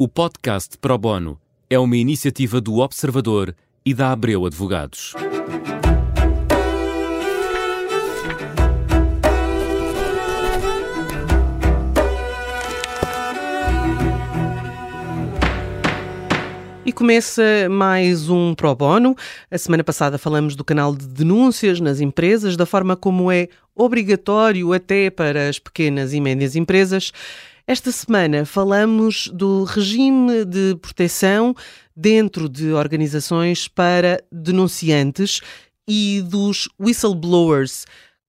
O podcast Pro Bono é uma iniciativa do Observador e da Abreu Advogados. E começa mais um Pro Bono. A semana passada falamos do canal de denúncias nas empresas, da forma como é obrigatório até para as pequenas e médias empresas. Esta semana falamos do regime de proteção dentro de organizações para denunciantes e dos whistleblowers.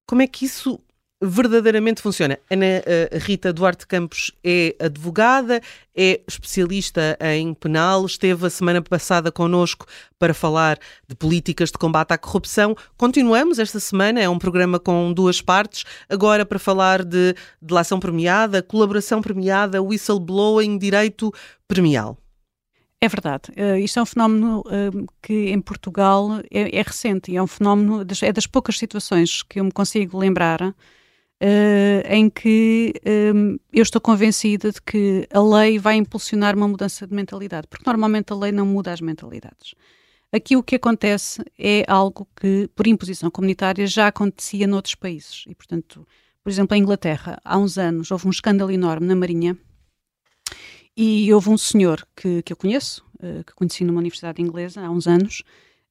Como é que isso verdadeiramente funciona. Ana uh, Rita Duarte Campos é advogada, é especialista em penal, esteve a semana passada connosco para falar de políticas de combate à corrupção. Continuamos esta semana, é um programa com duas partes, agora para falar de delação premiada, colaboração premiada, whistleblowing, direito premial. É verdade. Uh, isto é um fenómeno uh, que em Portugal é, é recente e é um fenómeno, das, é das poucas situações que eu me consigo lembrar Uh, em que um, eu estou convencida de que a lei vai impulsionar uma mudança de mentalidade, porque normalmente a lei não muda as mentalidades. Aqui o que acontece é algo que, por imposição comunitária, já acontecia noutros países. E, portanto, por exemplo, em Inglaterra, há uns anos, houve um escândalo enorme na Marinha e houve um senhor que, que eu conheço, uh, que conheci numa universidade inglesa há uns anos,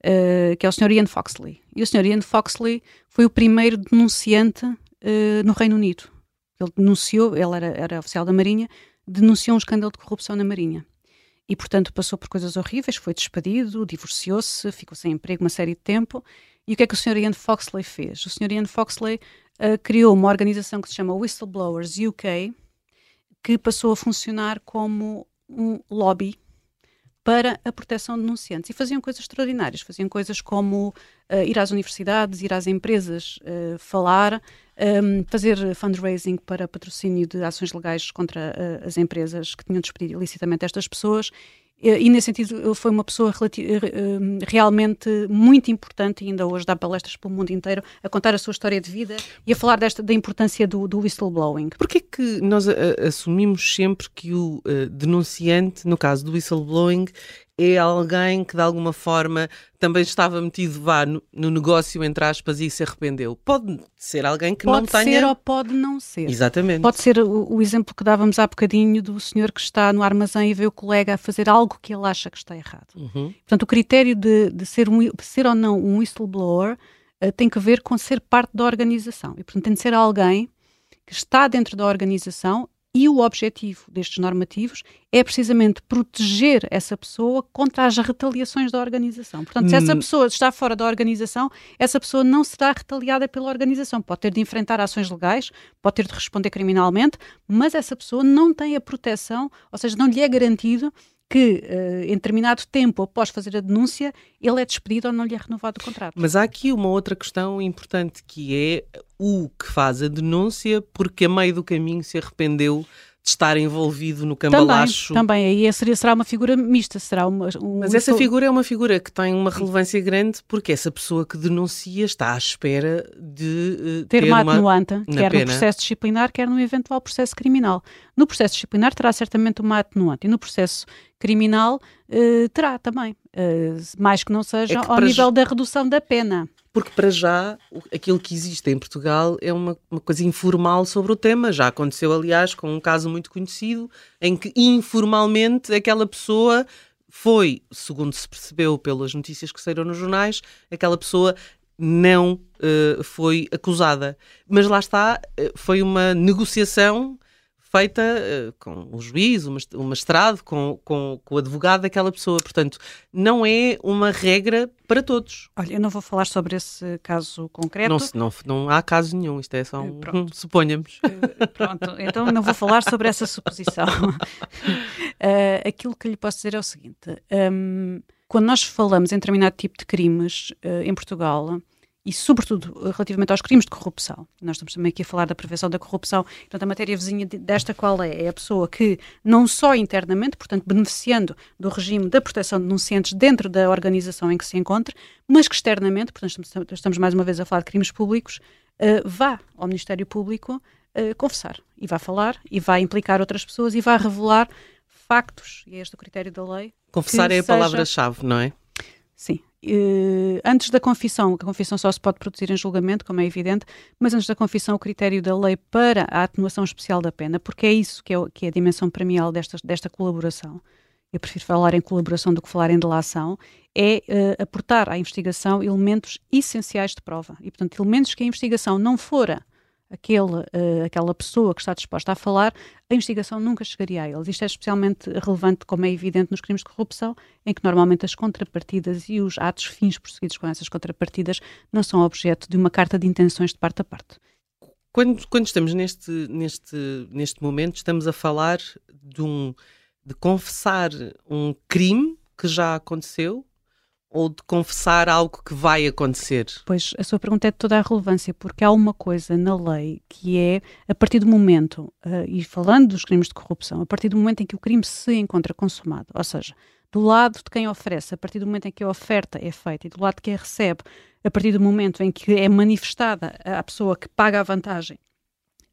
uh, que é o Sr. Ian Foxley. E o Sr. Ian Foxley foi o primeiro denunciante uh, no Reino Unido. Ele denunciou, ele era, era oficial da Marinha, denunciou um escândalo de corrupção na Marinha. E, portanto, passou por coisas horríveis, foi despedido, divorciou-se, ficou sem emprego uma série de tempo. E o que é que o Sr. Ian Foxley fez? O Sr. Ian Foxley uh, criou uma organização que se chama Whistleblowers UK, que passou a funcionar como um lobby para a proteção de denunciantes. E faziam coisas extraordinárias. Faziam coisas como uh, ir às universidades, ir às empresas, uh, falar, um, ehm, fazer fundraising para patrocínio de ações legais contra uh, as empresas que tinham despedido ilicitamente estas pessoas e nesse sentido foi uma pessoa realmente muito importante e ainda hoje dá palestras para o mundo inteiro a contar a sua história de vida e a falar desta, da importância do, do whistleblowing. Porquê que nós assumimos sempre que o denunciante, no caso do whistleblowing, é alguém que de alguma forma também estava metido vá, no, no, negócio, entre aspas, e se arrependeu. Pode ser alguém que pode não tenha. Pode ser ou pode não ser. Exatamente. Pode ser o, o, exemplo que dávamos há bocadinho do senhor que está no armazém e vê o colega a fazer algo que ele acha que está errado. Uhum. Portanto, o critério de, de ser, um, ser ou não um whistleblower uh, tem que ver com ser parte da organização. E, portanto, tem de ser alguém que está dentro da organização e o objetivo destes normativos é precisamente proteger essa pessoa contra as retaliações da organização. Portanto, se essa hum. pessoa está fora da organização, essa pessoa não será retaliada pela organização. Pode ter de enfrentar ações legais, pode ter de responder criminalmente, mas essa pessoa não tem a proteção, ou seja, não lhe é garantido que uh, em determinado tempo após fazer a denúncia ele é despedido ou não lhe é renovado o contrato. Mas há aqui uma outra questão importante que é o que faz a denúncia porque a meio do caminho se arrependeu de estar envolvido no cambalacho. Também, também. aí seria, será uma figura mista, será uma... Um... Mas essa figura é uma figura que tem uma relevância grande porque essa pessoa que denuncia está à espera de uh, ter, ter uma atenuante, quer pena. no processo disciplinar, quer no eventual processo criminal. No processo disciplinar terá certamente uma atenuante e no processo criminal uh, terá também, uh, mais que não seja é que ao nível da redução da pena porque para já aquilo que existe em Portugal é uma, uma, coisa informal sobre o tema. Já aconteceu, aliás, com um caso muito conhecido em que informalmente aquela pessoa foi, segundo se percebeu pelas notícias que saíram nos jornais, aquela pessoa não uh, foi acusada. Mas lá está, uh, foi uma negociação feita uh, com o juiz, o magistrado, com, com, com o advogado daquela pessoa. Portanto, não é uma regra para todos. Olha, eu não vou falar sobre esse caso concreto. Não, não, não há caso nenhum, isto é só um, um suponhamos. Uh, pronto, então não vou falar sobre essa suposição. uh, aquilo que lhe posso dizer é o seguinte: um, quando nós falamos em determinado tipo de crimes em Portugal, e, sobretudo, relativamente aos crimes de corrupção. Nós estamos também aqui a falar da prevenção da corrupção. Portanto, a matéria vizinha desta qual é? É a pessoa que, não só internamente, portanto, beneficiando do regime da proteção de denunciantes dentro da organização em que se encontra, mas que externamente, portanto, estamos, estamos mais uma vez a falar de crimes públicos, uh, vá ao Ministério Público uh, confessar. E vai falar, e vai implicar outras pessoas, e vai revelar factos, e é este o critério da lei. Confessar é a seja... palavra-chave, não é? Sim. Antes da confissão, a confissão só se pode produzir em julgamento, como é evidente, mas antes da confissão, o critério da lei para a atenuação especial da pena, porque é isso que é, que é a dimensão premial desta, desta colaboração. Eu prefiro falar em colaboração do que falar em delação, é uh, aportar à investigação elementos essenciais de prova. E, portanto, elementos que a investigação não fora aquele, uh, aquela pessoa que está disposta a falar, a investigação nunca chegaria a eles. Isto é especialmente relevante, como é evidente, nos crimes de corrupção, em que normalmente as contrapartidas e os atos fins prosseguidos com essas contrapartidas não são objeto de uma carta de intenções de parte a parte. Quando, quando estamos neste, neste, neste momento, estamos a falar de, um, de confessar um crime que já aconteceu ou de confessar algo que vai acontecer? Pois, a sua pergunta é de toda a relevância, porque há uma coisa na lei que é, a partir do momento, uh, e falando dos crimes de corrupção, a partir do momento em que o crime se encontra consumado, ou seja, do lado de quem oferece, a partir do momento em que a oferta é feita e do lado de quem recebe, a partir do momento em que é manifestada à pessoa que paga a vantagem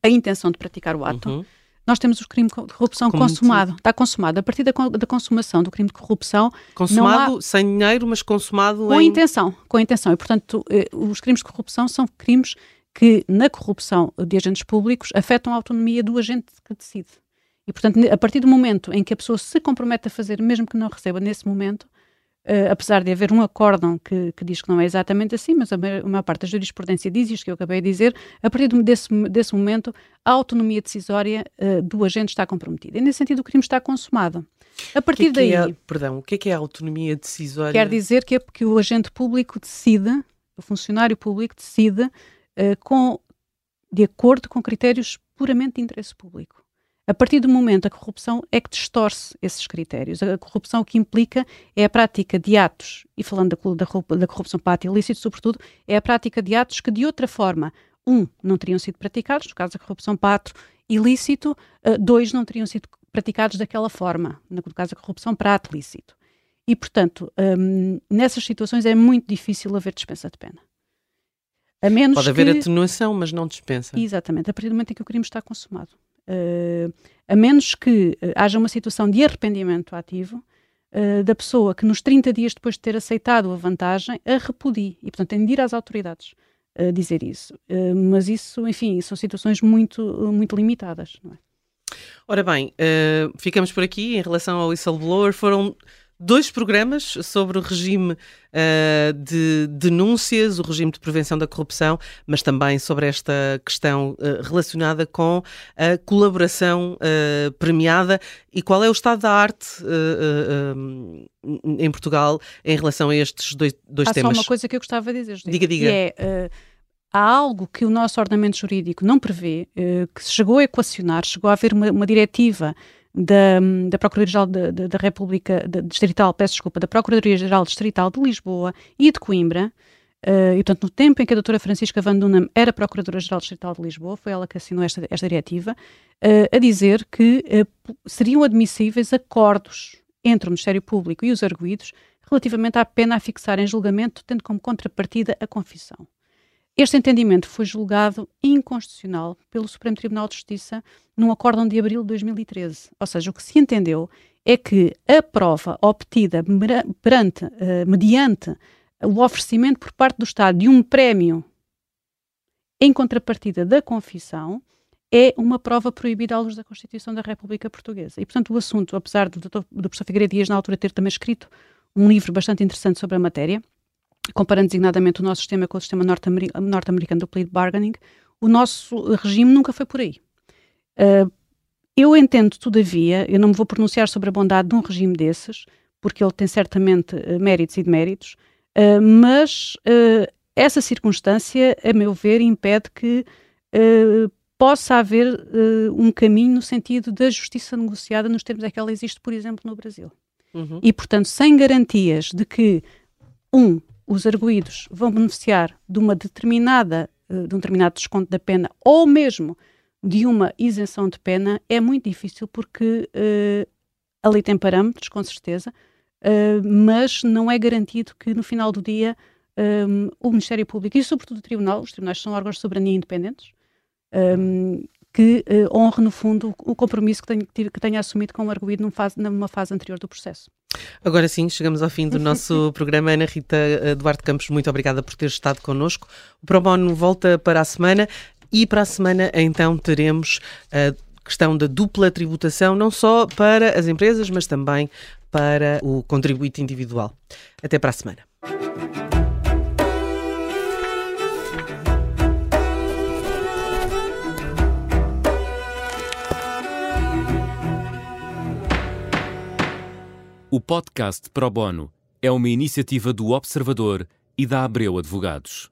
a intenção de praticar o ato, uhum nós temos o crime de corrupção Como consumado. Está consumado. A partir da, da, consumação do crime de corrupção. Consumado há... sem dinheiro, mas consumado com em... intenção. Com intenção. E, portanto, eh, os crimes de corrupção são crimes que, na corrupção de agentes públicos, afetam a autonomia do agente que decide. E, portanto, a partir do momento em que a pessoa se compromete a fazer, mesmo que não receba nesse momento, Uh, apesar de haver um acórdão que, que, diz que não é exatamente assim, mas a maior, a maior, parte da jurisprudência diz isto que eu acabei de dizer, a partir desse, desse momento a autonomia decisória uh, do agente está comprometida. E nesse sentido o crime está consumado. A partir que é que daí... É, perdão, o que é que é a autonomia decisória? Quer dizer que é porque o agente público decide, o funcionário público decide uh, com, de acordo com critérios puramente de interesse público. A partir do momento a corrupção é que distorce esses critérios. A corrupção que implica é a prática de atos, e falando da, da, corrupção para ato ilícito, sobretudo, é a prática de atos que de outra forma, um, não teriam sido praticados, no caso da corrupção para ato ilícito, uh, dois, não teriam sido praticados daquela forma, no caso da corrupção para ato lícito. E, portanto, um, nessas situações é muito difícil haver dispensa de pena. A menos Pode haver que... atenuação, mas não dispensa. Exatamente, a partir do momento em que o crime está consumado. Uh, a menos que uh, haja uma situação de arrependimento ativo uh, da pessoa que nos 30 dias depois de ter aceitado a vantagem a repudie. E, portanto, tem de ir às autoridades dizer isso. mas isso, enfim, são situações muito, muito limitadas. É? Ora bem, ficamos por aqui em relação ao whistleblower. Foram dois programas sobre o regime uh, de denúncias, o regime de prevenção da corrupção, mas também sobre esta questão uh, relacionada com a colaboração uh, premiada e qual é o estado da arte em Portugal em relação a estes dois, dois Há temas. Há só uma coisa que eu gostava de dizer. Diga, diga. é, há algo que o nosso ordenamento jurídico não prevê, que se chegou a equacionar, chegou a haver uma, uma diretiva da, da Procuradoria-Geral da, da, República da Distrital, peço desculpa, da Procuradoria-Geral Distrital de Lisboa e de Coimbra, uh, e portanto no tempo em que a doutora Francisca Van Dunham era Procuradora-Geral Distrital de Lisboa, foi ela que assinou esta, esta diretiva, uh, a dizer que uh, seriam admissíveis acordos entre o Ministério Público e os arguídos relativamente à pena a fixar em julgamento, tendo como contrapartida a confissão. Este entendimento foi julgado inconstitucional pelo Supremo Tribunal de Justiça num acórdão de abril de 2013. Ou seja, o que se entendeu é que a prova obtida perante, uh, mediante o oferecimento por parte do Estado de um prémio em contrapartida da confissão é uma prova proibida à luz da Constituição da República Portuguesa. E, portanto, o assunto, apesar do, do, professor Figueiredo Dias, na altura, ter também escrito um livro bastante interessante sobre a matéria, comparando designadamente o nosso sistema com o sistema norte-americano do plea bargaining, o nosso regime nunca foi por aí. Uh, eu entendo, todavia, eu não me vou pronunciar sobre a bondade de um regime desses, porque ele tem certamente uh, méritos e deméritos, uh, mas essa circunstância, a meu ver, impede que possa haver um caminho no sentido da justiça negociada nos termos em que ela existe, por exemplo, no Brasil. Uhum. E, portanto, sem garantias de que, um, os arguídos vão beneficiar de uma determinada, eh, de um determinado desconto da pena ou mesmo de uma isenção de pena é muito difícil porque uh, tem parâmetros, com certeza, uh, mas não é garantido que no final do dia um, o Ministério Público e sobretudo o Tribunal, os tribunais são órgãos de soberania independentes, um, que uh, honre, no fundo, o compromisso que tenha, que tenha assumido com o arguído numa fase, numa fase anterior do processo. Agora sim, chegamos ao fim do nosso programa. Ana Rita Duarte Campos, muito obrigada por ter estado connosco. O Pro Bono volta para a semana e para a semana então teremos a questão da dupla tributação, não só para as empresas, mas também para o contribuinte individual. Até para a semana. O podcast Pro Bono é uma iniciativa do Observador e da Abreu Advogados.